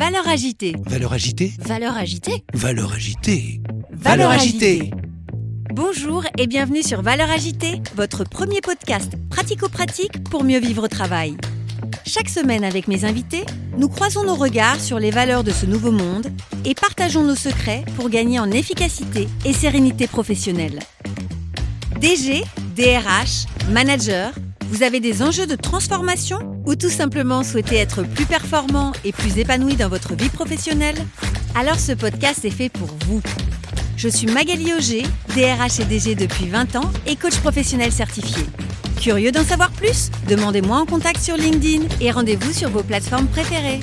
Valeur agitée. Valeur agitée Valeur agitée. Valeur agitée Valeur agitée. Bonjour et bienvenue sur Valeur agitée, votre premier podcast pratico-pratique pour mieux vivre au travail. Chaque semaine avec mes invités, nous croisons nos regards sur les valeurs de ce nouveau monde et partageons nos secrets pour gagner en efficacité et sérénité professionnelle. DG, DRH, manager, vous avez des enjeux de transformation ou tout simplement souhaitez être plus performant et plus épanoui dans votre vie professionnelle? Alors ce podcast est fait pour vous. Je suis Magali Auger, DRH et DG depuis 20 ans et coach professionnel certifié. Curieux d'en savoir plus? Demandez-moi en contact sur LinkedIn et rendez-vous sur vos plateformes préférées.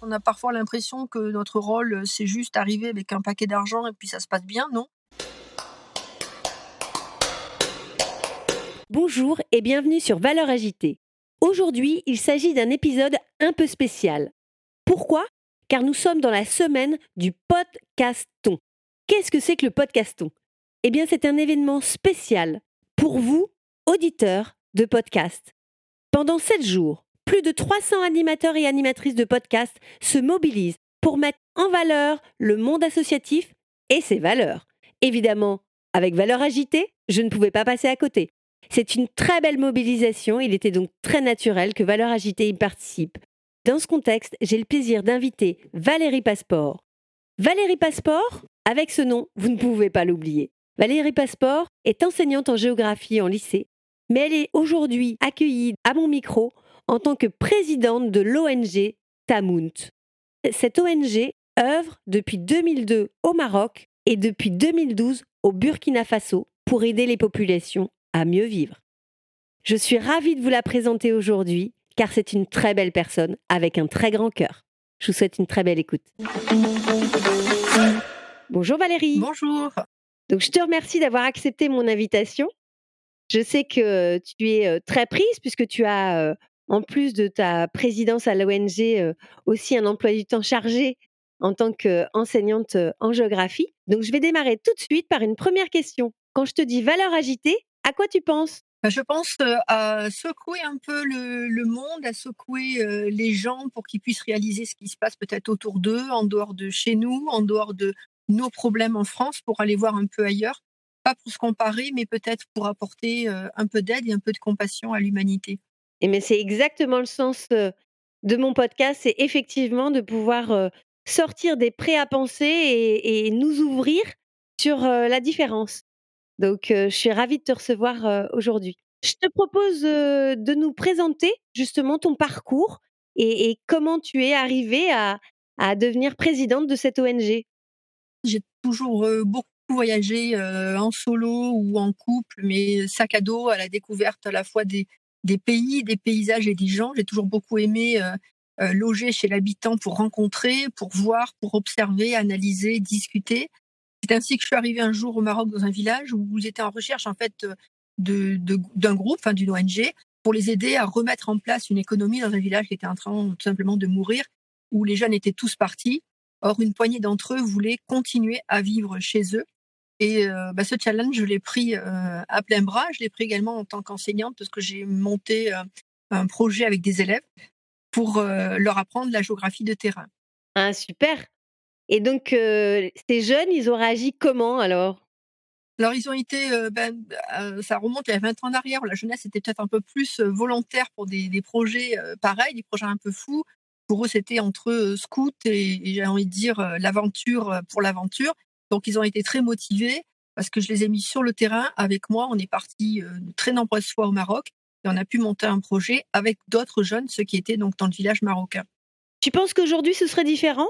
On a parfois l'impression que notre rôle, c'est juste arriver avec un paquet d'argent et puis ça se passe bien, non? Bonjour et bienvenue sur Valeurs Agitée. Aujourd'hui, il s'agit d'un épisode un peu spécial. Pourquoi? Car nous sommes dans la semaine du podcaston. Qu'est-ce que c'est que le podcaston? Eh bien, c'est un événement spécial pour vous, auditeurs de podcast. Pendant sept jours, plus de 300 animateurs et animatrices de podcast se mobilisent pour mettre en valeur le monde associatif et ses valeurs. Évidemment, avec Valeurs Agitée, je ne pouvais pas passer à côté. C'est une très belle mobilisation, il était donc très naturel que Valeurs Agitée y participe. Dans ce contexte, j'ai le plaisir d'inviter Valérie Passeport. Valérie Passeport, avec ce nom, vous ne pouvez pas l'oublier. Valérie Passeport est enseignante en géographie en lycée, mais elle est aujourd'hui accueillie à mon micro en tant que présidente de l'ONG Tamount. Cette ONG œuvre depuis 2002 au Maroc et depuis 2012 au Burkina Faso pour aider les populations à mieux vivre. Je suis ravie de vous la présenter aujourd'hui car c'est une très belle personne avec un très grand cœur. Je vous souhaite une très belle écoute. Bonjour Valérie. Bonjour. Donc je te remercie d'avoir accepté mon invitation. Je sais que tu es très prise puisque tu as, en plus de ta présidence à l'ONG, aussi un emploi du temps chargé en tant qu'enseignante en géographie. Donc je vais démarrer tout de suite par une première question. Quand je te dis valeur agitée, à quoi tu penses? Bah, Je pense à secouer un peu le, le monde, à secouer les gens pour qu'ils puissent réaliser ce qui se passe peut-être autour d'eux, en dehors de chez nous, en dehors de nos problèmes en France, pour aller voir un peu ailleurs. Pas pour se comparer, mais peut-être pour apporter un peu d'aide et un peu de compassion à l'humanité. Et mais c'est exactement le sens de mon podcast, c'est effectivement de pouvoir sortir des prêts à penser et, et nous ouvrir sur la différence. Donc, je suis ravie de te recevoir aujourd'hui. Je te propose de nous présenter justement ton parcours et, comment tu es arrivée à, devenir présidente de cette ONG. J'ai toujours beaucoup voyagé en solo ou en couple, mais sac à dos à la découverte à la fois des pays, des paysages et des gens. J'ai toujours beaucoup aimé loger chez l'habitant pour rencontrer, pour voir, pour observer, analyser, discuter. C'est ainsi que je suis arrivée un jour au Maroc dans un village où j'étais en recherche en fait de, d'un groupe, enfin d'une ONG, pour les aider à remettre en place une économie dans un village qui était en train tout simplement de mourir, où les jeunes étaient tous partis. Or, une poignée d'entre eux voulaient continuer à vivre chez eux. Et euh, bah, ce challenge, je l'ai pris euh, à plein bras. Je l'ai pris également en tant qu'enseignante parce que j'ai monté euh, un projet avec des élèves pour leur apprendre la géographie de terrain. Ah, super. Et donc, ces jeunes, ils ont réagi comment alors? Alors, ils ont été, ben, ça remonte à 20 ans en arrière. La jeunesse était peut-être un peu plus volontaire pour des, des projets pareils, des projets un peu fous. Pour eux, c'était entre scouts et, et j'ai envie de dire l'aventure pour l'aventure. Donc, ils ont été très motivés parce que je les ai mis sur le terrain avec moi. On est parti de très nombreuses fois au Maroc et on a pu monter un projet avec d'autres jeunes, ceux qui étaient donc dans le village marocain. Tu penses qu'aujourd'hui, ce serait différent?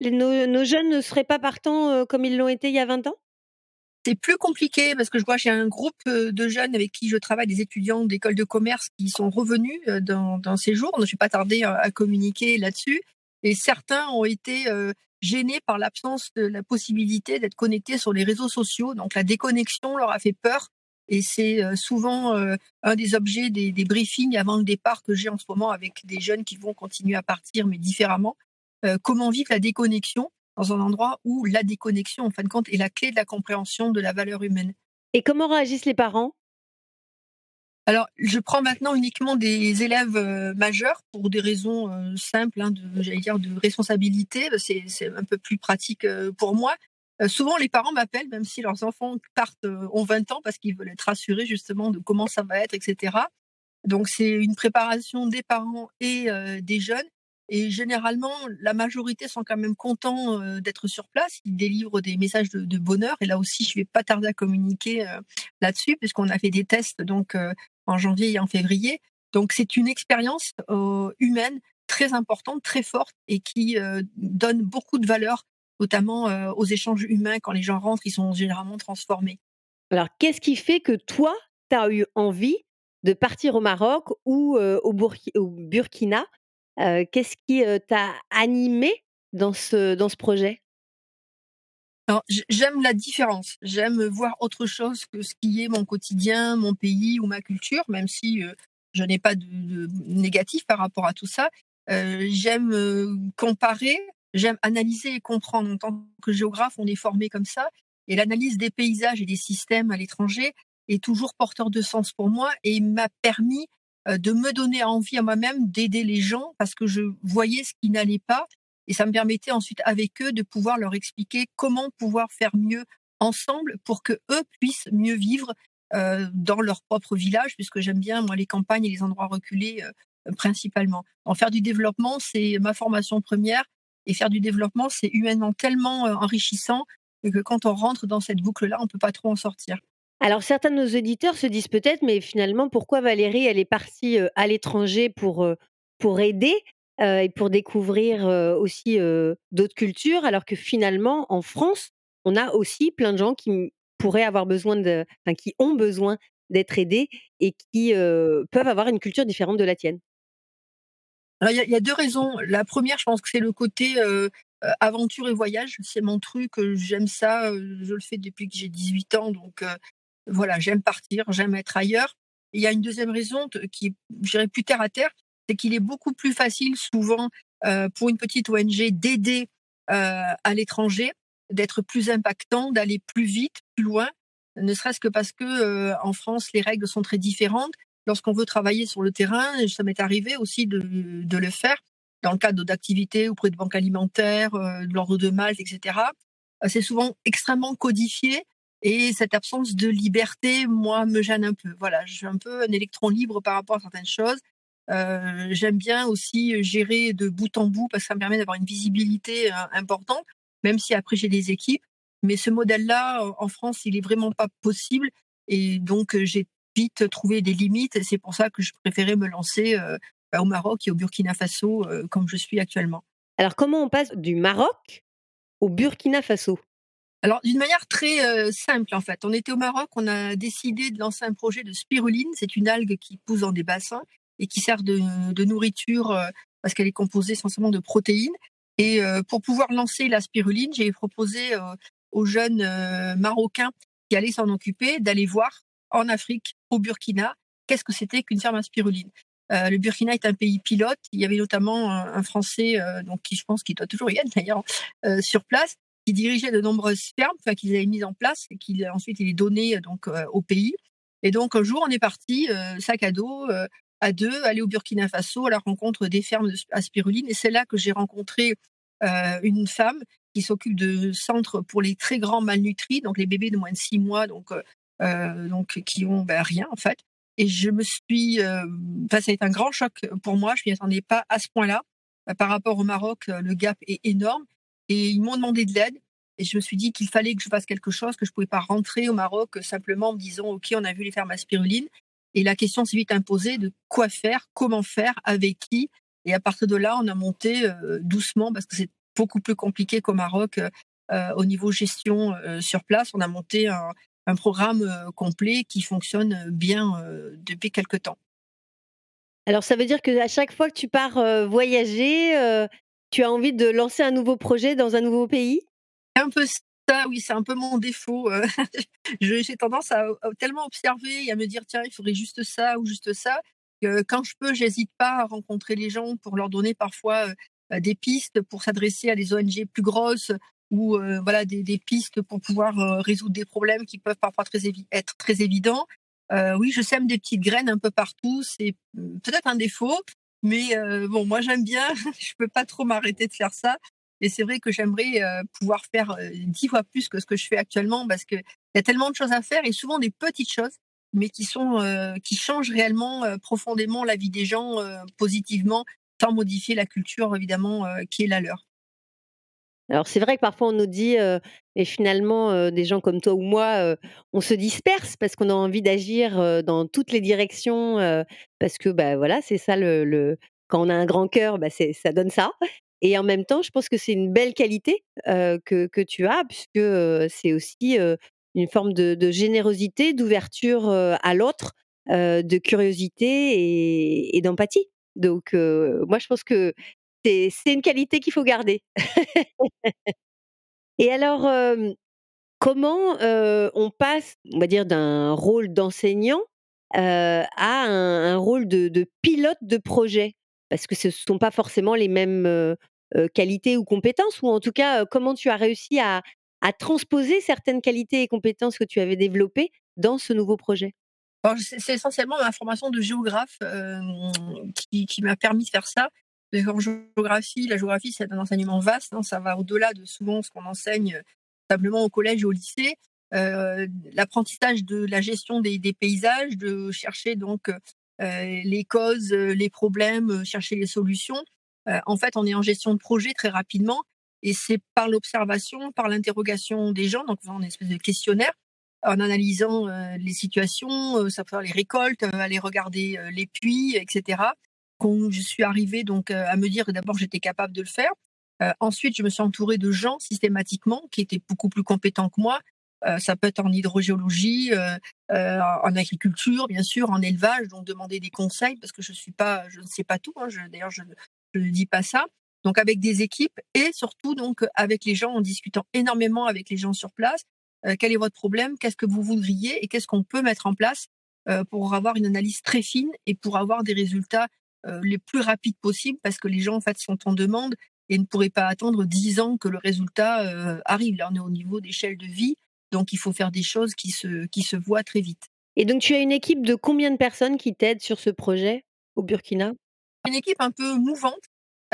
Nos, nos, jeunes ne seraient pas partants euh, comme ils l'ont été il y a 20 ans? C'est plus compliqué parce que je vois j'ai un groupe de jeunes avec qui je travaille, des étudiants d'école de commerce qui sont revenus dans, dans ces jours. Je ne suis pas tardé à communiquer là-dessus. Et certains ont été euh, gênés par l'absence de la possibilité d'être connectés sur les réseaux sociaux. Donc la déconnexion leur a fait peur. Et c'est souvent euh, un des objets des, des briefings avant le départ que j'ai en ce moment avec des jeunes qui vont continuer à partir, mais différemment. Euh, comment vivre la déconnexion dans un endroit où la déconnexion, en fin de compte, est la clé de la compréhension de la valeur humaine. Et comment réagissent les parents? Alors, je prends maintenant uniquement des élèves majeurs pour des raisons simples, hein, de, j'allais dire, de responsabilité. C'est, un peu plus pratique pour moi. souvent, les parents m'appellent, même si leurs enfants partent, ont 20 ans, parce qu'ils veulent être rassurés justement de comment ça va être, etc. Donc, c'est une préparation des parents et des jeunes. Et généralement, la majorité sont quand même contents d'être sur place. Ils délivrent des messages de, bonheur. Et là aussi, je ne vais pas tarder à communiquer là-dessus, puisqu'on a fait des tests donc en janvier et en février. Donc, c'est une expérience humaine très importante, très forte, et qui donne beaucoup de valeur, notamment aux échanges humains. Quand les gens rentrent, ils sont généralement transformés. Alors, qu'est-ce qui fait que toi, tu as eu envie de partir au Maroc ou au, Burkina Qu'est-ce qui t'a animé dans ce, dans ce projet? J'aime la différence. J'aime voir autre chose que ce qui est mon quotidien, mon pays ou ma culture, même si je n'ai pas de, négatif par rapport à tout ça. j'aime comparer, j'aime analyser et comprendre. En tant que géographe, on est formé comme ça. Et l'analyse des paysages et des systèmes à l'étranger est toujours porteur de sens pour moi et m'a permis euh, de me donner envie à moi-même d'aider les gens parce que je voyais ce qui n'allait pas et ça me permettait ensuite avec eux de pouvoir leur expliquer comment pouvoir faire mieux ensemble pour que eux puissent mieux vivre euh, dans leur propre village puisque j'aime bien moi les campagnes et les endroits reculés euh, principalement. En faire du développement, c'est ma formation première et faire du développement, c'est humainement tellement enrichissant que quand on rentre dans cette boucle-là, on peut pas trop en sortir. Alors certains de nos auditeurs se disent peut-être, mais finalement, pourquoi Valérie, elle est partie à l'étranger pour, pour aider et pour découvrir aussi d'autres cultures, alors que finalement, en France, on a aussi plein de gens qui pourraient avoir besoin de, enfin, qui ont besoin d'être aidés et qui peuvent avoir une culture différente de la tienne? Alors il y, a deux raisons. La première, je pense que c'est le côté aventure et voyage. C'est mon truc. J'aime ça. Je le fais depuis que j'ai 18 ans, donc voilà, j'aime partir, j'aime être ailleurs. il y a une deuxième raison qui, dirais, plus terre à terre, c'est qu'il est beaucoup plus facile souvent euh, pour une petite ONG d'aider euh, à l'étranger, d'être plus impactant, d'aller plus vite, plus loin, ne serait-ce que parce que euh, en France les règles sont très différentes. Lorsqu'on veut travailler sur le terrain, ça m'est arrivé aussi de, de, le faire dans le cadre d'activités auprès de banques alimentaires, de l'ordre de Malte, etc. C'est souvent extrêmement codifié et cette absence de liberté, moi, me gêne un peu. Voilà, je suis un peu un électron libre par rapport à certaines choses. Euh, j'aime bien aussi gérer de bout en bout parce que ça me permet d'avoir une visibilité euh, importante, même si après j'ai des équipes. Mais ce modèle-là, en France, il est vraiment pas possible. Et donc, euh, j'ai vite trouvé des limites. C'est pour ça que je préférais me lancer bah, au Maroc et au Burkina Faso, comme je suis actuellement. Alors, comment on passe du Maroc au Burkina Faso? Alors, d'une manière très euh, simple, en fait. On était au Maroc, on a décidé de lancer un projet de spiruline. C'est une algue qui pousse dans des bassins et qui sert de, nourriture euh, parce qu'elle est composée essentiellement de protéines. Et euh, pour pouvoir lancer la spiruline, j'ai proposé aux jeunes Marocains qui allaient s'en occuper d'aller voir en Afrique, au Burkina, qu'est-ce que c'était qu'une ferme à spiruline. le Burkina est un pays pilote. Il y avait notamment un, Français, donc qui je pense qu'il doit toujours y être d'ailleurs, sur place, qui dirigeait de nombreuses fermes, enfin qu'ils avaient mises en place et qu'il ensuite il est donné donc euh, au pays. Et donc un jour on est parti euh, sac à dos euh, à deux aller au Burkina Faso à la rencontre des fermes à spiruline et c'est là que j'ai rencontré une femme qui s'occupe de centres pour les très grands malnutris, donc les bébés de moins de six mois, donc donc qui ont ben, rien en fait. Et je me suis, enfin ça a été un grand choc pour moi. Je m'y attendais pas à ce point-là. Par rapport au Maroc, le gap est énorme. Et ils m'ont demandé de l'aide. Et je me suis dit qu'il fallait que je fasse quelque chose, que je ne pouvais pas rentrer au Maroc simplement en me disant, OK, on a vu les fermes à spiruline. Et la question s'est vite imposée de quoi faire, comment faire, avec qui. Et à partir de là, on a monté euh, doucement, parce que c'est beaucoup plus compliqué qu'au Maroc euh, au niveau gestion euh, sur place. On a monté un, un programme complet qui fonctionne bien depuis quelque temps. Alors, ça veut dire qu'à chaque fois que tu pars voyager, tu as envie de lancer un nouveau projet dans un nouveau pays? Un peu ça, oui, c'est un peu mon défaut. Euh, j'ai tendance à, tellement observer et à me dire, tiens, il faudrait juste ça ou juste ça. Quand je peux, j'hésite pas à rencontrer les gens pour leur donner parfois euh, des pistes pour s'adresser à des ONG plus grosses ou euh, voilà des, pistes pour pouvoir résoudre des problèmes qui peuvent parfois être très évidents. oui, je sème des petites graines un peu partout. C'est peut-être un défaut, mais bon, moi j'aime bien. je peux pas trop m'arrêter de faire ça. Et c'est vrai que j'aimerais pouvoir faire dix fois plus que ce que je fais actuellement parce qu'il y a tellement de choses à faire et souvent des petites choses, mais qui qui changent réellement profondément la vie des gens positivement, sans modifier la culture évidemment qui est la leur. Alors c'est vrai que parfois on nous dit, et finalement des gens comme toi ou moi, on se disperse parce qu'on a envie d'agir dans toutes les directions, parce que bah voilà c'est ça le, quand on a un grand cœur, bah, ça donne ça. Et en même temps, je pense que c'est une belle qualité que, que, tu as, puisque c'est aussi une forme de, générosité, d'ouverture à l'autre, de curiosité et, d'empathie. Donc, moi, je pense que c'est une qualité qu'il faut garder. et alors, comment on passe, on va dire, d'un rôle d'enseignant à un, rôle de, pilote de projet? Parce que ce ne sont pas forcément les mêmes qualités ou compétences, ou en tout cas, comment tu as réussi à, transposer certaines qualités et compétences que tu avais développées dans ce nouveau projet? C'est essentiellement ma formation de géographe qui, m'a permis de faire ça. En géographie, la géographie, c'est un enseignement vaste. Hein, ça va au-delà de souvent ce qu'on enseigne simplement au collège et au lycée. L'apprentissage de la gestion des, paysages, de chercher donc les causes, les problèmes, chercher les solutions. Euh, en fait, on est en gestion de projet très rapidement et c'est par l'observation, par l'interrogation des gens, donc on une espèce de questionnaire, en analysant euh, les situations, euh, ça peut les récoltes, aller regarder les puits, etc. Quand je suis arrivée donc à me dire que d'abord j'étais capable de le faire. ensuite, je me suis entourée de gens systématiquement qui étaient beaucoup plus compétents que moi. ça peut être en hydrogéologie, en agriculture, bien sûr, en élevage, donc demander des conseils parce que je suis pas, je ne sais pas tout. Hein, D'ailleurs, je, je ne dis pas ça. Donc avec des équipes et surtout donc avec les gens en discutant énormément avec les gens sur place. Euh, quel est votre problème? Qu'est-ce que vous voudriez? Et qu'est-ce qu'on peut mettre en place euh, pour avoir une analyse très fine et pour avoir des résultats euh, les plus rapides possibles parce que les gens en fait sont en demande et ne pourraient pas attendre dix ans que le résultat arrive. Là, on est au niveau d'échelle de vie, donc il faut faire des choses qui se, qui se voient très vite. Et donc, tu as une équipe de combien de personnes qui t'aident sur ce projet au Burkina? Une équipe un peu mouvante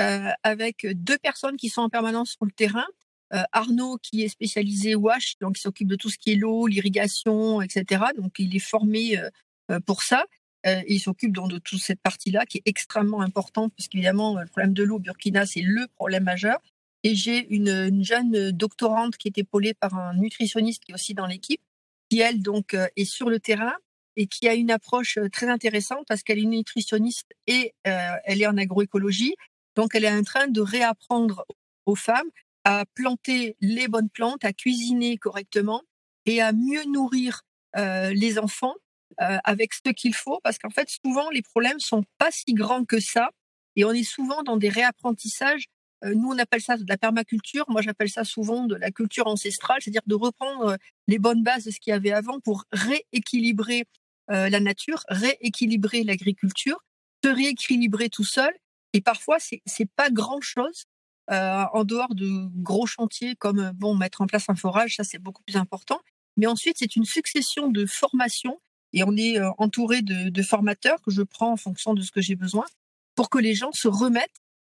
euh, avec deux personnes qui sont en permanence sur le terrain. Euh, Arnaud qui est spécialisé WASH, donc il s'occupe de tout ce qui est l'eau, l'irrigation, etc. Donc il est formé euh, pour ça. Il s'occupe donc de toute cette partie-là qui est extrêmement importante parce qu'évidemment le problème de l'eau au Burkina c'est le problème majeur. Et j'ai une, une, jeune doctorante qui est épaulée par un nutritionniste qui est aussi dans l'équipe, qui elle donc est sur le terrain et qui a une approche très intéressante parce qu'elle est nutritionniste et elle est en agroécologie. Donc, elle est en train de réapprendre aux femmes à planter les bonnes plantes, à cuisiner correctement et à mieux nourrir les enfants avec ce qu'il faut parce qu'en fait, souvent, les problèmes sont pas si grands que ça et on est souvent dans des réapprentissages. nous, on appelle ça de la permaculture. Moi, j'appelle ça souvent de la culture ancestrale, c'est-à-dire de reprendre les bonnes bases de ce qu'il y avait avant pour rééquilibrer euh, la nature, rééquilibrer l'agriculture, se rééquilibrer tout seul. Et parfois, c'est pas grand chose euh, en dehors de gros chantiers comme euh, bon mettre en place un forage, ça c'est beaucoup plus important. Mais ensuite, c'est une succession de formations et on est entouré de, formateurs que je prends en fonction de ce que j'ai besoin pour que les gens se remettent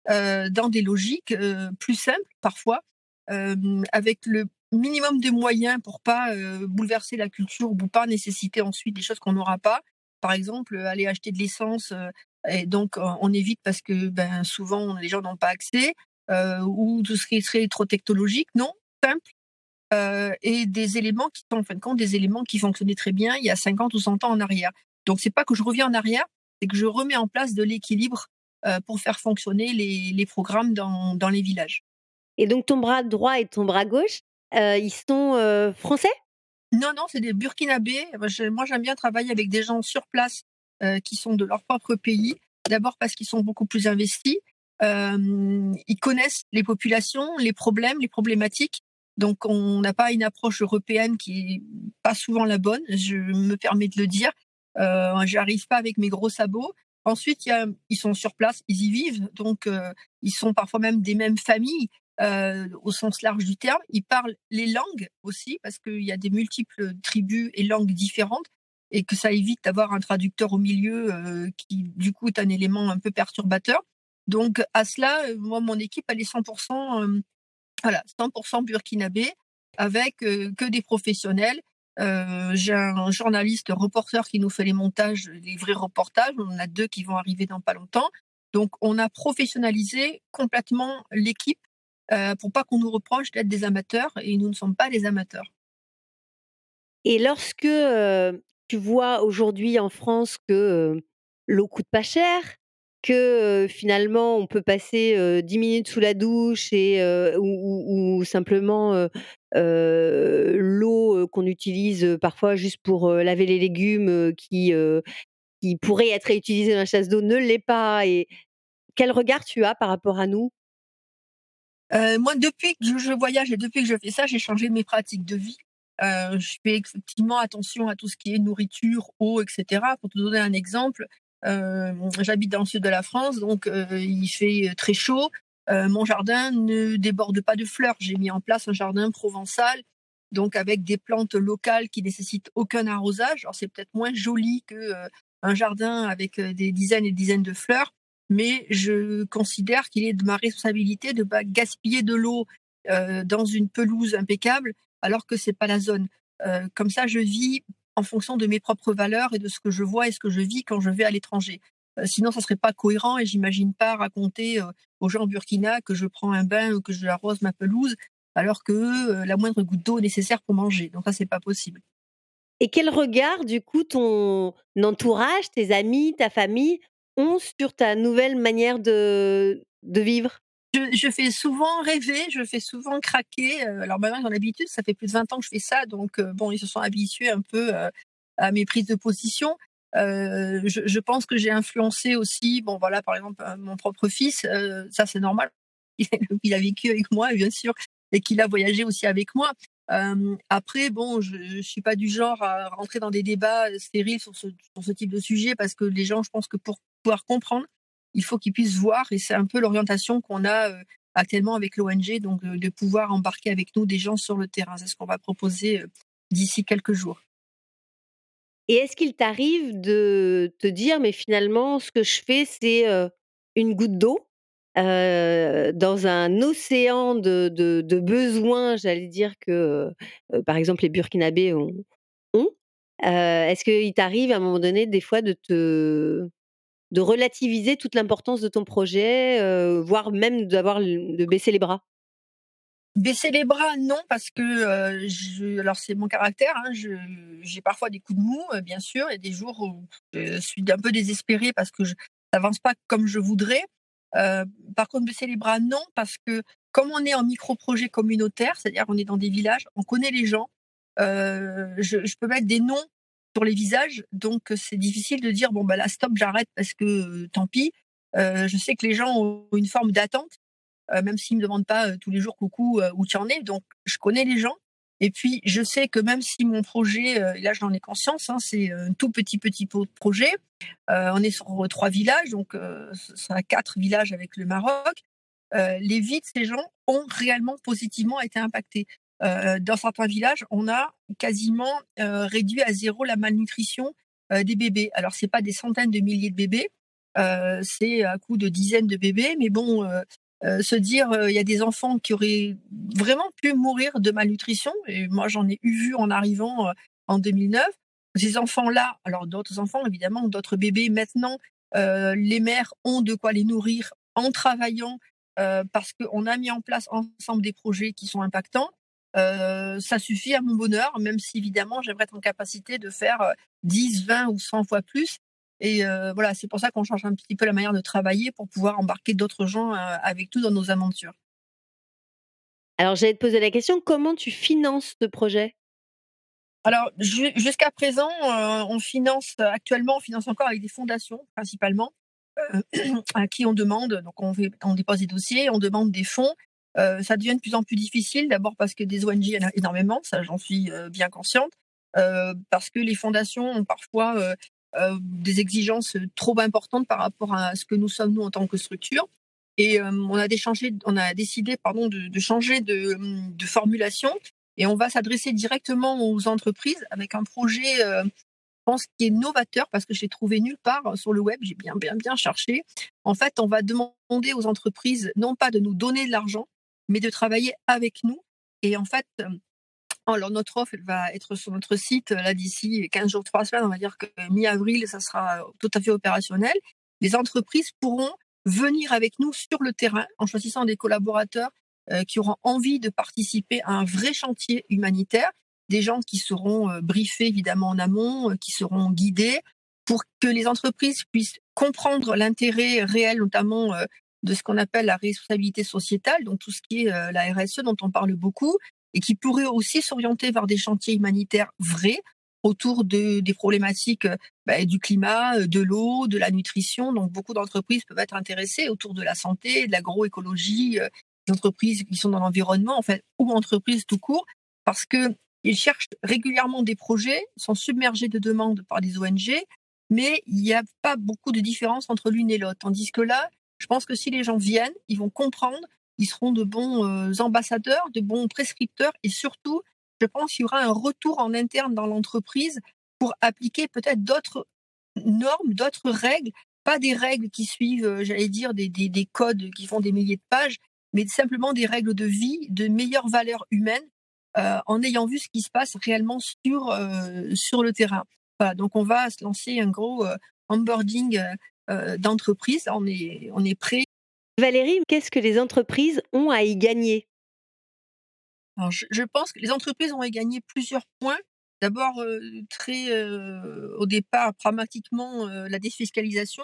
dans des logiques plus simples parfois, avec le minimum de moyens pour pas bouleverser la culture ou pas nécessiter ensuite des choses qu'on n'aura pas. Par exemple, aller acheter de l'essence et donc on évite parce que ben souvent les gens n'ont pas accès ou tout ce qui serait trop technologique. Non, simple. Et des éléments qui sont en fin de compte des éléments qui fonctionnaient très bien il y a 50 ou 100 ans en arrière. Donc c'est pas que je reviens en arrière, c'est que je remets en place de l'équilibre pour faire fonctionner les, les programmes dans, dans les villages. Et donc ton bras droit et ton bras gauche, ils sont français? Non, non, c'est des Burkinabés. Moi, j'aime bien travailler avec des gens sur place qui sont de leur propre pays. D'abord parce qu'ils sont beaucoup plus investis. ils connaissent les populations, les problèmes, les problématiques. Donc, on n'a pas une approche européenne qui est pas souvent la bonne. Je me permets de le dire. Euh, J'arrive pas avec mes gros sabots. Ensuite, y a, ils sont sur place, ils y vivent, donc ils sont parfois même des mêmes familles. Euh, au sens large du terme. Ils parlent les langues aussi, parce qu'il y a des multiples tribus et langues différentes. et que ça évite d'avoir un traducteur au milieu qui, du coup, est un élément un peu perturbateur. Donc, à cela, moi, mon équipe, elle est 100%, voilà, 100% burkinabé avec que des professionnels. J'ai un journaliste reporter qui nous fait les montages, les vrais reportages. On en a deux qui vont arriver dans pas longtemps. Donc, on a professionnalisé complètement l'équipe euh, pour pas qu'on nous reproche d'être des amateurs et nous ne sommes pas des amateurs. Et lorsque tu vois aujourd'hui en France que l'eau coûte pas cher, que finalement on peut passer 10 minutes sous la douche et ou, simplement l'eau qu'on utilise parfois juste pour laver les légumes qui qui pourrait être réutilisée dans la chasse d'eau ne l'est pas et quel regard tu as par rapport à nous? Moi, depuis que je voyage et depuis que je fais ça, j'ai changé mes pratiques de vie. je fais effectivement attention à tout ce qui est nourriture, eau, etc. Pour te donner un exemple, j'habite dans le sud de la France, donc il fait très chaud. mon jardin ne déborde pas de fleurs. J'ai mis en place un jardin provençal, donc avec des plantes locales qui nécessitent aucun arrosage. Alors c'est peut-être moins joli que un jardin avec des dizaines et des dizaines de fleurs, mais je considère qu'il est de ma responsabilité de pas gaspiller de l'eau euh, dans une pelouse impeccable alors que c'est pas la zone. Euh, comme ça, je vis en fonction de mes propres valeurs et de ce que je vois et ce que je vis quand je vais à l'étranger. Euh, sinon, ça serait pas cohérent et j'imagine pas raconter aux gens Burkina que je prends un bain ou que je ma pelouse alors que la moindre goutte d'eau est nécessaire pour manger. Donc ça, c'est pas possible. Et quel regard, du coup, ton entourage, tes amis, ta famille sur ta nouvelle manière de, de vivre? Je, fais souvent rêver, je fais souvent craquer. Euh, alors maintenant, j'ai l'habitude, ça fait plus de 20 ans que je fais ça, donc euh, bon, ils se sont habitués un peu euh, à mes prises de position. je, pense que j'ai influencé aussi, bon voilà, par exemple, mon propre fils, ça c'est normal. Il a vécu avec moi, bien sûr, et qu'il a voyagé aussi avec moi après, bon, je, ne suis pas du genre à rentrer dans des débats stériles sur ce, sur ce type de sujet parce que les gens, je pense que pour pouvoir comprendre, il faut qu'ils puissent voir et c'est un peu l'orientation qu'on a actuellement avec l'ONG, donc de pouvoir embarquer avec nous des gens sur le terrain. C'est ce qu'on va proposer d'ici quelques jours. Et est-ce qu'il t'arrive de te dire, mais finalement, ce que je fais, c'est une goutte d'eau dans un océan de, de, besoins, j'allais dire que, par exemple, les Burkinabés ont. Est-ce qu'il t'arrive à un moment donné, des fois, de te de relativiser toute l'importance de ton projet, voire même d'avoir de baisser les bras? Baisser les bras, non, parce que je, alors c'est mon caractère. Hein, j'ai parfois des coups de mou, bien sûr, et des jours où je suis un peu désespérée parce que je n'avance pas comme je voudrais. Par contre, baisser les bras, non, parce que comme on est en micro-projet communautaire, c'est-à-dire on est dans des villages, on connaît les gens, je, peux mettre des noms sur les visages, donc c'est difficile de dire bon bah là stop, j'arrête parce que euh, tant pis. je sais que les gens ont une forme d'attente, même s'ils me demandent pas tous les jours coucou où tu en es, donc je connais les gens et puis, je sais que même si mon projet, euh, là j'en ai conscience, hein, c'est un tout petit petit projet, euh, on est sur trois villages, donc euh, ce sera quatre villages avec le Maroc. les vies de ces gens ont réellement positivement été impactées. Dans certains villages, on a quasiment réduit à zéro la malnutrition des bébés. Alors, c'est pas des centaines de milliers de bébés, c'est à coup de dizaines de bébés, mais bon, euh, se dire euh, il y a des enfants qui auraient vraiment pu mourir de malnutrition et moi j'en ai eu vu en arrivant euh, en 2009 ces enfants là alors d'autres enfants évidemment d'autres bébés maintenant les mères ont de quoi les nourrir en travaillant parce qu'on a mis en place ensemble des projets qui sont impactants ça suffit à mon bonheur même si évidemment j'aimerais être en capacité de faire 10 20 ou 100 fois plus et voilà, c'est pour ça qu'on change un petit peu la manière de travailler pour pouvoir embarquer d'autres gens avec nous dans nos aventures. Alors, j'allais te poser la question, comment tu finances ce projet? Alors, jusqu'à présent, on finance, actuellement, on finance encore avec des fondations, principalement, à qui on demande, donc on, fait, on dépose des dossiers, on demande des fonds. Ça devient de plus en plus difficile, d'abord parce que des ONG, il y en a énormément, ça j'en suis bien consciente. parce que les fondations ont parfois euh, des exigences trop importantes par rapport à ce que nous sommes nous en tant que structure. Et euh, on a, on a décidé pardon, de, changer de, de, formulation et on va s'adresser directement aux entreprises avec un projet euh, pense qui est novateur parce que je l'ai trouvé nulle part sur le web, j'ai bien bien bien cherché. En fait, on va demander aux entreprises non pas de nous donner de l'argent, mais de travailler avec nous. Et en fait, alors notre offre elle va être sur notre site là d'ici 15 jours, 3 semaines, on va dire que mi-avril, ça sera tout à fait opérationnel. Les entreprises pourront venir avec nous sur le terrain en choisissant des collaborateurs euh, qui auront envie de participer à un vrai chantier humanitaire, des gens qui seront euh, briefés évidemment en amont, euh, qui seront guidés pour que les entreprises puissent comprendre l'intérêt réel, notamment de ce qu'on appelle la responsabilité sociétale, donc tout ce qui est la RSE dont on parle beaucoup, et qui pourraient aussi s'orienter vers des chantiers humanitaires vrais autour de, des problématiques bah, du climat, de l'eau, de la nutrition. Donc beaucoup d'entreprises peuvent être intéressées autour de la santé, de l'agroécologie, des entreprises qui sont dans l'environnement, en fait, ou entreprises tout court, parce que ils cherchent régulièrement des projets, sont submergés de demandes par des ONG, mais il n'y a pas beaucoup de différence entre l'une et l'autre. Tandis que là, je pense que si les gens viennent, ils vont comprendre, ils seront de bons euh, ambassadeurs, de bons prescripteurs, et surtout, je pense qu'il y aura un retour en interne dans l'entreprise pour appliquer peut-être d'autres normes, d'autres règles, pas des règles qui suivent, euh, j'allais dire, des, des, codes qui font des milliers de pages, mais simplement des règles de vie, de meilleures valeurs humaines, euh, en ayant vu ce qui se passe réellement sur, sur le terrain. Donc on va se lancer un gros onboarding d'entreprise, on est, on est prêt. Valérie, qu'est-ce que les entreprises ont à y gagner? Je, pense que les entreprises ont gagné plusieurs points. D'abord, très au départ, pragmatiquement, la défiscalisation,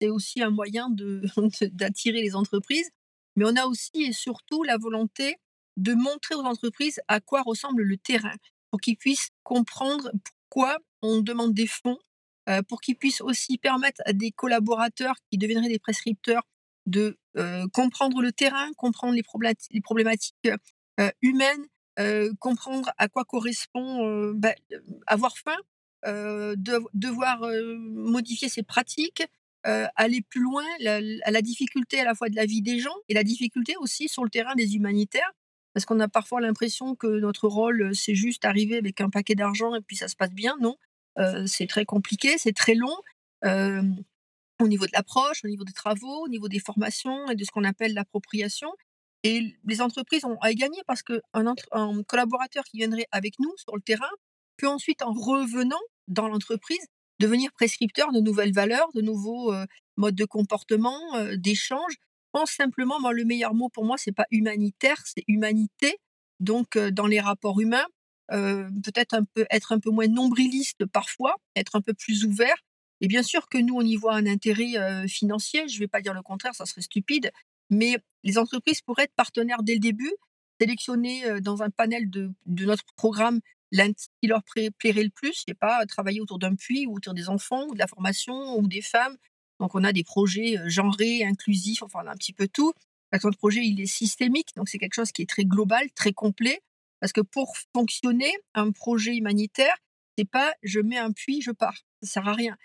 c'est aussi un moyen d'attirer les entreprises. Mais on a aussi et surtout la volonté de montrer aux entreprises à quoi ressemble le terrain, pour qu'ils puissent comprendre pourquoi on demande des fonds, pour qu'ils puissent aussi permettre à des collaborateurs qui deviendraient des prescripteurs de comprendre le terrain, comprendre les, problématiques euh, humaine, euh, comprendre à quoi correspond euh, bah, avoir faim, devoir modifier ses pratiques, aller plus loin, la, la difficulté à la fois de la vie des gens et la difficulté aussi sur le terrain des humanitaires, parce qu'on a parfois l'impression que notre rôle, c'est juste arriver avec un paquet d'argent et puis ça se passe bien. Non, c'est très compliqué, c'est très long. au niveau de l'approche, au niveau des travaux, au niveau des formations et de ce qu'on appelle l'appropriation. Et les entreprises ont à gagner parce qu'un un collaborateur qui viendrait avec nous sur le terrain peut ensuite, en revenant dans l'entreprise, devenir prescripteur de nouvelles valeurs, de nouveaux modes de comportement, euh, d'échange. Je pense simplement, le meilleur mot pour moi, c'est pas humanitaire, c'est humanité. Donc, dans les rapports humains, peut-être un peu être un peu moins nombriliste parfois, être un peu plus ouvert. Et bien sûr que nous, on y voit un intérêt financier. Je ne vais pas dire le contraire, ça serait stupide. Mais les entreprises pourraient être partenaires dès le début, sélectionner dans un panel de, notre programme qui leur plairait le plus, sais pas, travailler autour d'un puits ou autour des enfants ou de la formation ou des femmes. Donc on a des projets genrés, inclusifs, enfin on a un petit peu tout. Notre projet il est systémique, donc c'est quelque chose qui est très global, très complet. Parce que pour fonctionner, un projet humanitaire, c'est pas je mets un puits, je pars. Ça sert à rien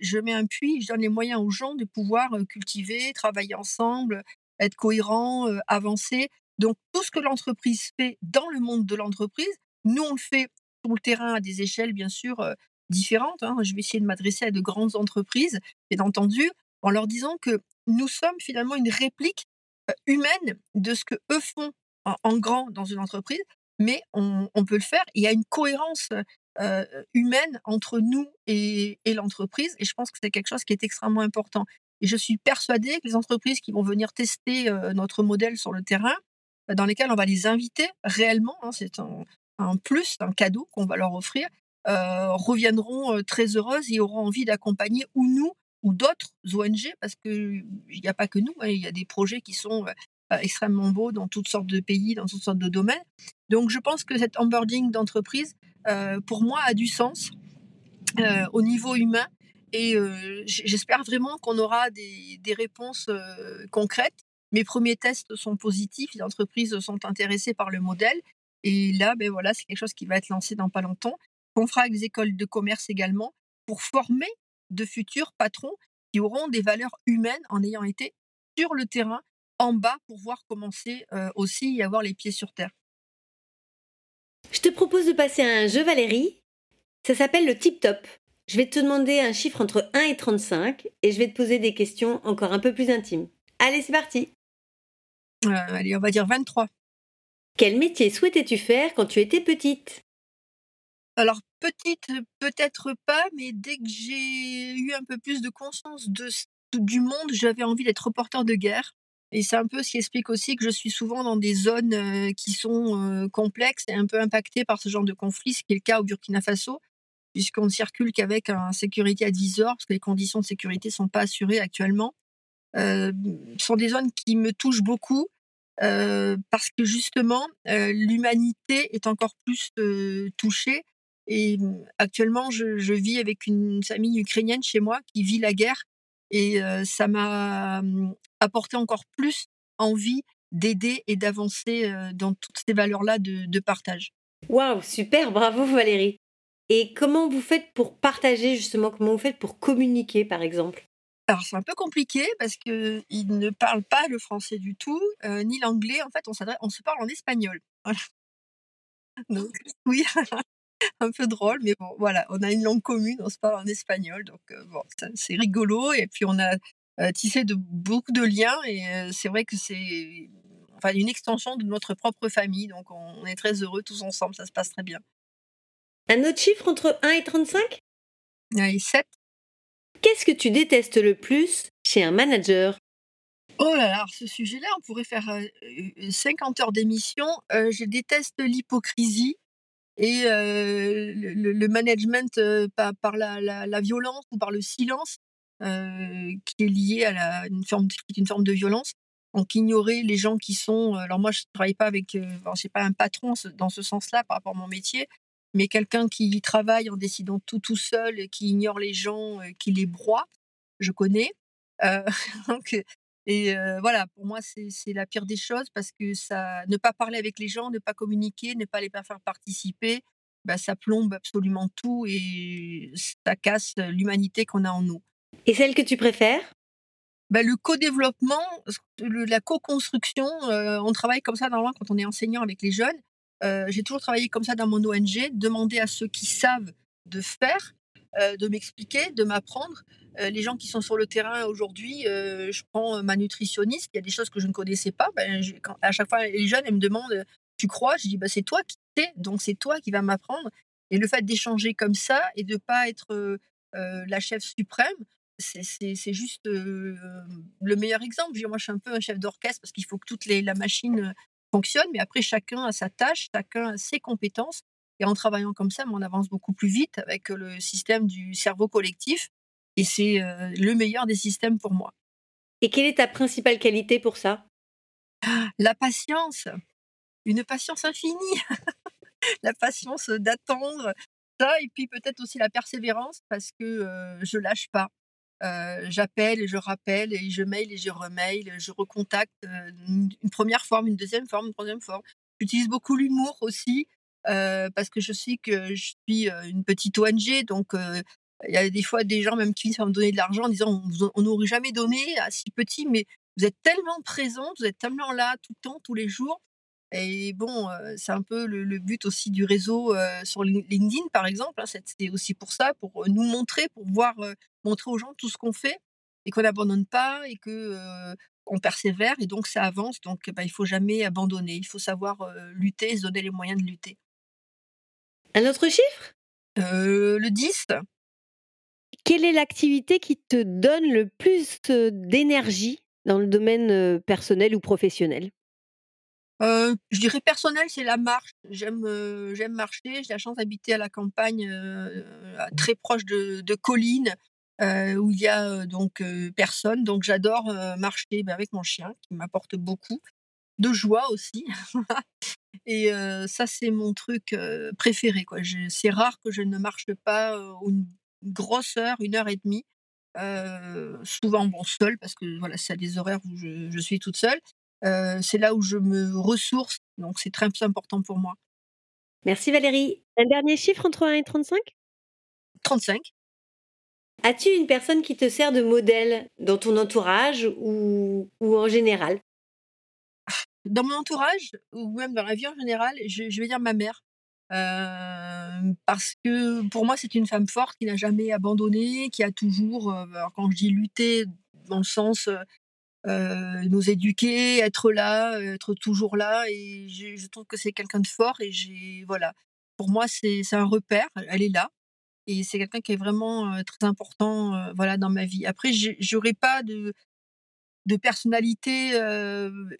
je mets un puits, je donne les moyens aux gens de pouvoir cultiver, travailler ensemble, être cohérents, avancer. Donc tout ce que l'entreprise fait dans le monde de l'entreprise, nous on le fait sur le terrain à des échelles bien sûr différentes. Hein. Je vais essayer de m'adresser à de grandes entreprises, bien entendu, en leur disant que nous sommes finalement une réplique humaine de ce que eux font en, grand dans une entreprise, mais on, peut le faire. Il y a une cohérence humaine entre nous et, l'entreprise. Et je pense que c'est quelque chose qui est extrêmement important. Et je suis persuadée que les entreprises qui vont venir tester notre modèle sur le terrain, euh, dans lesquelles on va les inviter réellement, hein, c'est un, plus, un cadeau qu'on va leur offrir, reviendront très heureuses et auront envie d'accompagner ou nous ou d'autres ONG, parce qu'il n'y a pas que nous, hein, il y a des projets qui sont extrêmement beaux dans toutes sortes de pays, dans toutes sortes de domaines. Donc je pense que cet onboarding d'entreprise, euh, pour moi, a du sens euh, au niveau humain. Et euh, j'espère vraiment qu'on aura des, réponses concrètes. Mes premiers tests sont positifs, les entreprises sont intéressées par le modèle. Et là, ben voilà, c'est quelque chose qui va être lancé dans pas longtemps. On fera avec les écoles de commerce également pour former de futurs patrons qui auront des valeurs humaines en ayant été sur le terrain, en bas, pour voir commencer aussi à avoir les pieds sur terre. Je te propose de passer à un jeu, Valérie. Ça s'appelle le Tip Top. je vais te demander un chiffre entre 1 et 35 et je vais te poser des questions encore un peu plus intimes. Allez, c'est parti. Euh, allez, on va dire 23. Quel métier souhaitais-tu faire quand tu étais petite? Alors, petite, peut-être pas, mais dès que j'ai eu un peu plus de conscience de, du monde, j'avais envie d'être reporter de guerre. Et c'est un peu ce qui explique aussi que je suis souvent dans des zones qui sont complexes et un peu impactées par ce genre de conflit, ce qui est le cas au Burkina Faso, puisqu'on ne circule qu'avec un sécurité advisor, parce que les conditions de sécurité ne sont pas assurées actuellement. Euh, sont des zones qui me touchent beaucoup, parce que justement, l'humanité est encore plus touchée. Et actuellement, je, je, vis avec une famille ukrainienne chez moi qui vit la guerre et ça m'a apporté encore plus envie d'aider et d'avancer dans toutes ces valeurs-là de, de, partage. Waouh, super, bravo Valérie. Et comment vous faites pour partager justement Comment vous faites pour communiquer par exemple? Alors c'est un peu compliqué parce que ne parlent pas le français du tout, ni l'anglais. En fait, on, on se parle en espagnol. Voilà. Donc oui, un peu drôle, mais bon, voilà, on a une langue commune, on se parle en espagnol, donc euh, bon, c'est rigolo. Et puis on a euh, tissé de, beaucoup de liens, et euh, c'est vrai que c'est enfin, une extension de notre propre famille, donc on, est très heureux tous ensemble, ça se passe très bien. Un autre chiffre entre 1 et 35 Et 7. Qu'est-ce que tu détestes le plus chez un manager? Oh là là, ce sujet-là, on pourrait faire 50 heures d'émission. je déteste l'hypocrisie et le, management par, la, violence ou par le silence qui est lié à une, forme, une forme de violence. Donc ignorer les gens qui sont. Alors moi, je ne travaille pas avec. je sais pas un patron dans ce sens-là par rapport à mon métier, mais quelqu'un qui travaille en décidant tout tout seul, qui ignore les gens, qui les broie, je connais. donc et voilà, pour moi, c'est la pire des choses parce que ça, ne pas parler avec les gens, ne pas communiquer, ne pas les faire participer, bah, ça plombe absolument tout et ça casse l'humanité qu'on a en nous. Et celle que tu préfères? Bah, Le co-développement, la co-construction, on travaille comme ça normalement quand on est enseignant avec les jeunes. J'ai toujours travaillé comme ça dans mon ONG, demander à ceux qui savent de faire, de m'expliquer, de m'apprendre les gens qui sont sur le terrain aujourd'hui, je prends ma nutritionniste, il y a des choses que je ne connaissais pas. Ben, à chaque fois, les jeunes, elles me demandent Tu crois? Je dis bah, C'est toi qui sais, donc c'est toi qui vas m'apprendre. Et le fait d'échanger comme ça et de ne pas être la chef suprême, c'est juste le meilleur exemple. Moi, je suis un peu un chef d'orchestre parce qu'il faut que toute les, la machine fonctionne, mais après, chacun a sa tâche, chacun a ses compétences. Et en travaillant comme ça, on avance beaucoup plus vite avec le système du cerveau collectif et c'est le meilleur des systèmes pour moi. Et quelle est ta principale qualité pour ça? La patience. Une patience infinie. la patience d'attendre ça et puis peut-être aussi la persévérance parce que je lâche pas. J'appelle et je rappelle et je mail et je remail, je recontacte une, première forme, une deuxième forme, une troisième forme. J'utilise beaucoup l'humour aussi parce que je sais que je suis une petite ONG, donc il y a des fois des gens même qui finissent par me donner de l'argent en disant on n'aurait jamais donné à si petit, mais vous êtes tellement présente, vous êtes tellement là tout le temps, tous les jours. Et bon, c'est un peu le, but aussi du réseau sur LinkedIn, par exemple. Hein, c'est aussi pour ça, pour nous montrer, pour voir, montrer aux gens tout ce qu'on fait et qu'on n'abandonne pas et que on persévère et donc ça avance. Donc, bah, il faut jamais abandonner. Il faut savoir lutter, se donner les moyens de lutter. Un autre chiffre? Le 10. Quelle est l'activité qui te donne le plus d'énergie dans le domaine personnel ou professionnel? Je dirais personnel, c'est la marche. J'aime j'aime marcher. J'ai la chance d'habiter à la campagne, très proche de, collines où il y a donc personne. Donc j'adore marcher bah, avec mon chien qui m'apporte beaucoup de joie aussi. Et ça, c'est mon truc préféré. C'est rare que je ne marche pas une grosse heure, une heure et demie. souvent bon seule parce que voilà c'est à des horaires où je, suis toute seule. C'est là où je me ressource, donc c'est très important pour moi. Merci Valérie. Un dernier chiffre entre 1 et 35 35. As-tu une personne qui te sert de modèle dans ton entourage ou, ou en général? Dans mon entourage, ou même dans la vie en général, je, je vais dire ma mère. parce que pour moi, c'est une femme forte qui n'a jamais abandonné, qui a toujours, quand je dis lutter, dans le sens nous éduquer, être là, être toujours là. Et je, trouve que c'est quelqu'un de fort. Et j'ai, voilà, pour moi, c'est un repère. Elle est là. Et c'est quelqu'un qui est vraiment très important voilà, dans ma vie. Après, j'aurais pas de, de personnalité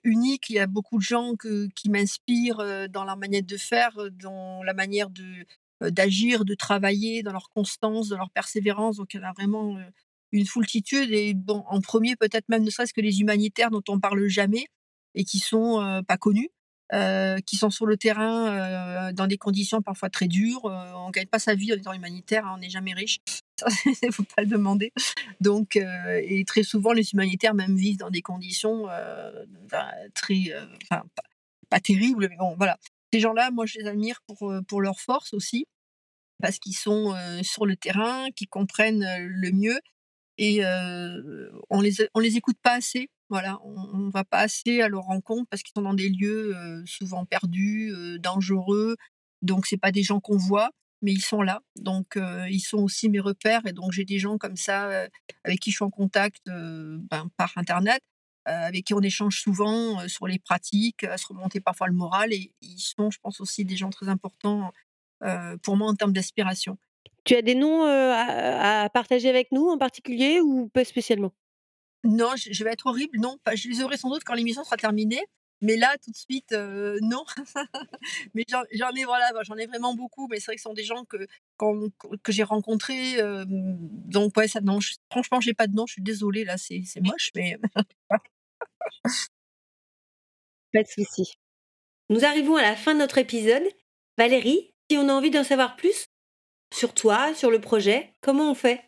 unique. Il y a beaucoup de gens qui m'inspirent dans leur manière de faire, dans la manière de d'agir, de travailler, dans leur constance, dans leur persévérance. Donc, il y en a vraiment une foultitude. Et bon, en premier, peut-être même ne serait-ce que les humanitaires dont on parle jamais et qui sont pas connus. qui sont sur le terrain dans des conditions parfois très dures. on ne gagne pas sa vie en étant humanitaire, hein, on n'est jamais riche. Il ne faut pas le demander. Donc, et très souvent, les humanitaires même vivent dans des conditions ben, très, enfin, pas, pas, terribles, mais bon, voilà. Ces gens-là, moi, je les admire pour, pour leur force aussi, parce qu'ils sont sur le terrain, qu'ils comprennent le mieux et on les on les écoute pas assez. Voilà, on, ne va pas assez à leur rencontre parce qu'ils sont dans des lieux souvent perdus, dangereux. Donc c'est pas des gens qu'on voit, mais ils sont là. Donc ils sont aussi mes repères et donc j'ai des gens comme ça avec qui je suis en contact ben, par internet, avec qui on échange souvent sur les pratiques, à se remonter parfois le moral et ils sont, je pense aussi des gens très importants pour moi en termes d'inspiration. Tu as des noms à, partager avec nous en particulier ou pas spécialement? Non, je, vais être horrible, non. je les aurai sans doute quand l'émission sera terminée. Mais là, tout de suite, non. mais j'en ai, voilà, bah, j'en ai vraiment beaucoup. Mais c'est vrai que ce sont des gens que, que j'ai rencontrés. donc, ouais, ça, non, je, franchement, j'ai pas de nom. Je suis désolée, là, c'est moche, mais. pas de souci. Nous arrivons à la fin de notre épisode. Valérie, si on a envie d'en savoir plus, sur toi, sur le projet Comment on fait?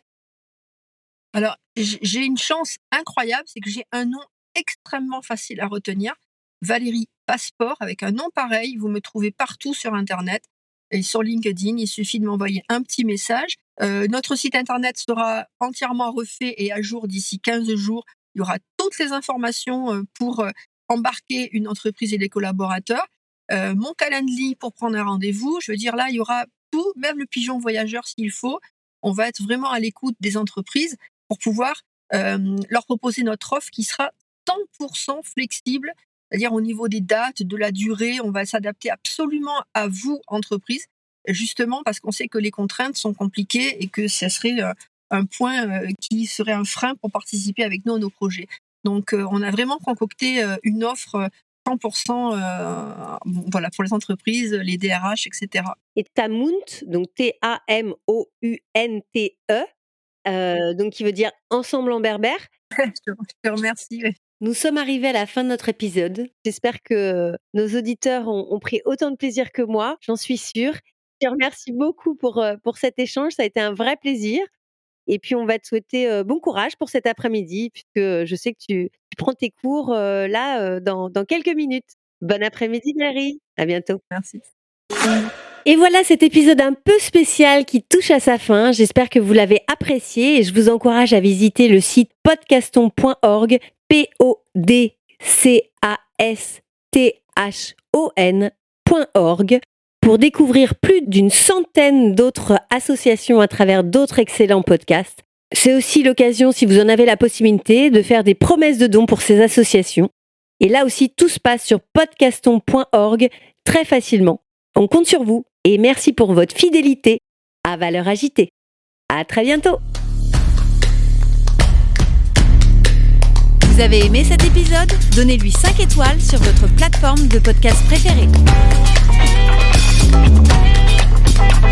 Alors, j'ai une chance incroyable, c'est que j'ai un nom extrêmement facile à retenir. Valérie Passeport, avec un nom pareil, vous me trouvez partout sur Internet et sur LinkedIn. Il suffit de m'envoyer un petit message. Euh, notre site Internet sera entièrement refait et à jour d'ici 15 jours. Il y aura toutes les informations euh, pour euh, embarquer une entreprise et des collaborateurs. mon calendrier pour prendre un rendez-vous. Je veux dire, là, il y aura même le pigeon voyageur s'il faut. On va être vraiment à l'écoute des entreprises pour pouvoir leur proposer notre offre qui sera 100% flexible, c'est-à-dire au niveau des dates, de la durée, on va s'adapter absolument à vous, entreprise, justement parce qu'on sait que les contraintes sont compliquées et que ce serait un point qui serait un frein pour participer avec nous à nos projets. Donc, on a vraiment concocté une offre 100% euh, voilà, pour les entreprises, les DRH, etc. Et Tamount, donc T-A-M-O-U-N-T-E, euh, donc qui veut dire ensemble en berbère. je te remercie. Nous sommes arrivés à la fin de notre épisode. J'espère que nos auditeurs ont, pris autant de plaisir que moi, j'en suis sûre. Je te remercie beaucoup pour, euh, pour cet échange, ça a été un vrai plaisir. Et puis, on va te souhaiter bon courage pour cet après-midi, puisque je sais que tu, prends tes cours là dans, quelques minutes. Bon après-midi, Marie. À bientôt. Merci. Et voilà cet épisode un peu spécial qui touche à sa fin. J'espère que vous l'avez apprécié et je vous encourage à visiter le site podcaston.org, P-O-D-C-A-S-T-H-O-N.org pour découvrir plus d'une centaine d'autres associations à travers d'autres excellents podcasts. C'est aussi l'occasion, si vous en avez la possibilité, de faire des promesses de dons pour ces associations. Et là aussi, tout se passe sur podcaston.org très facilement. On compte sur vous et merci pour votre fidélité à Valeur Agitée. À très bientôt! Vous avez aimé cet épisode? Donnez-lui 5 étoiles sur votre plateforme de podcast préférée. Thank you.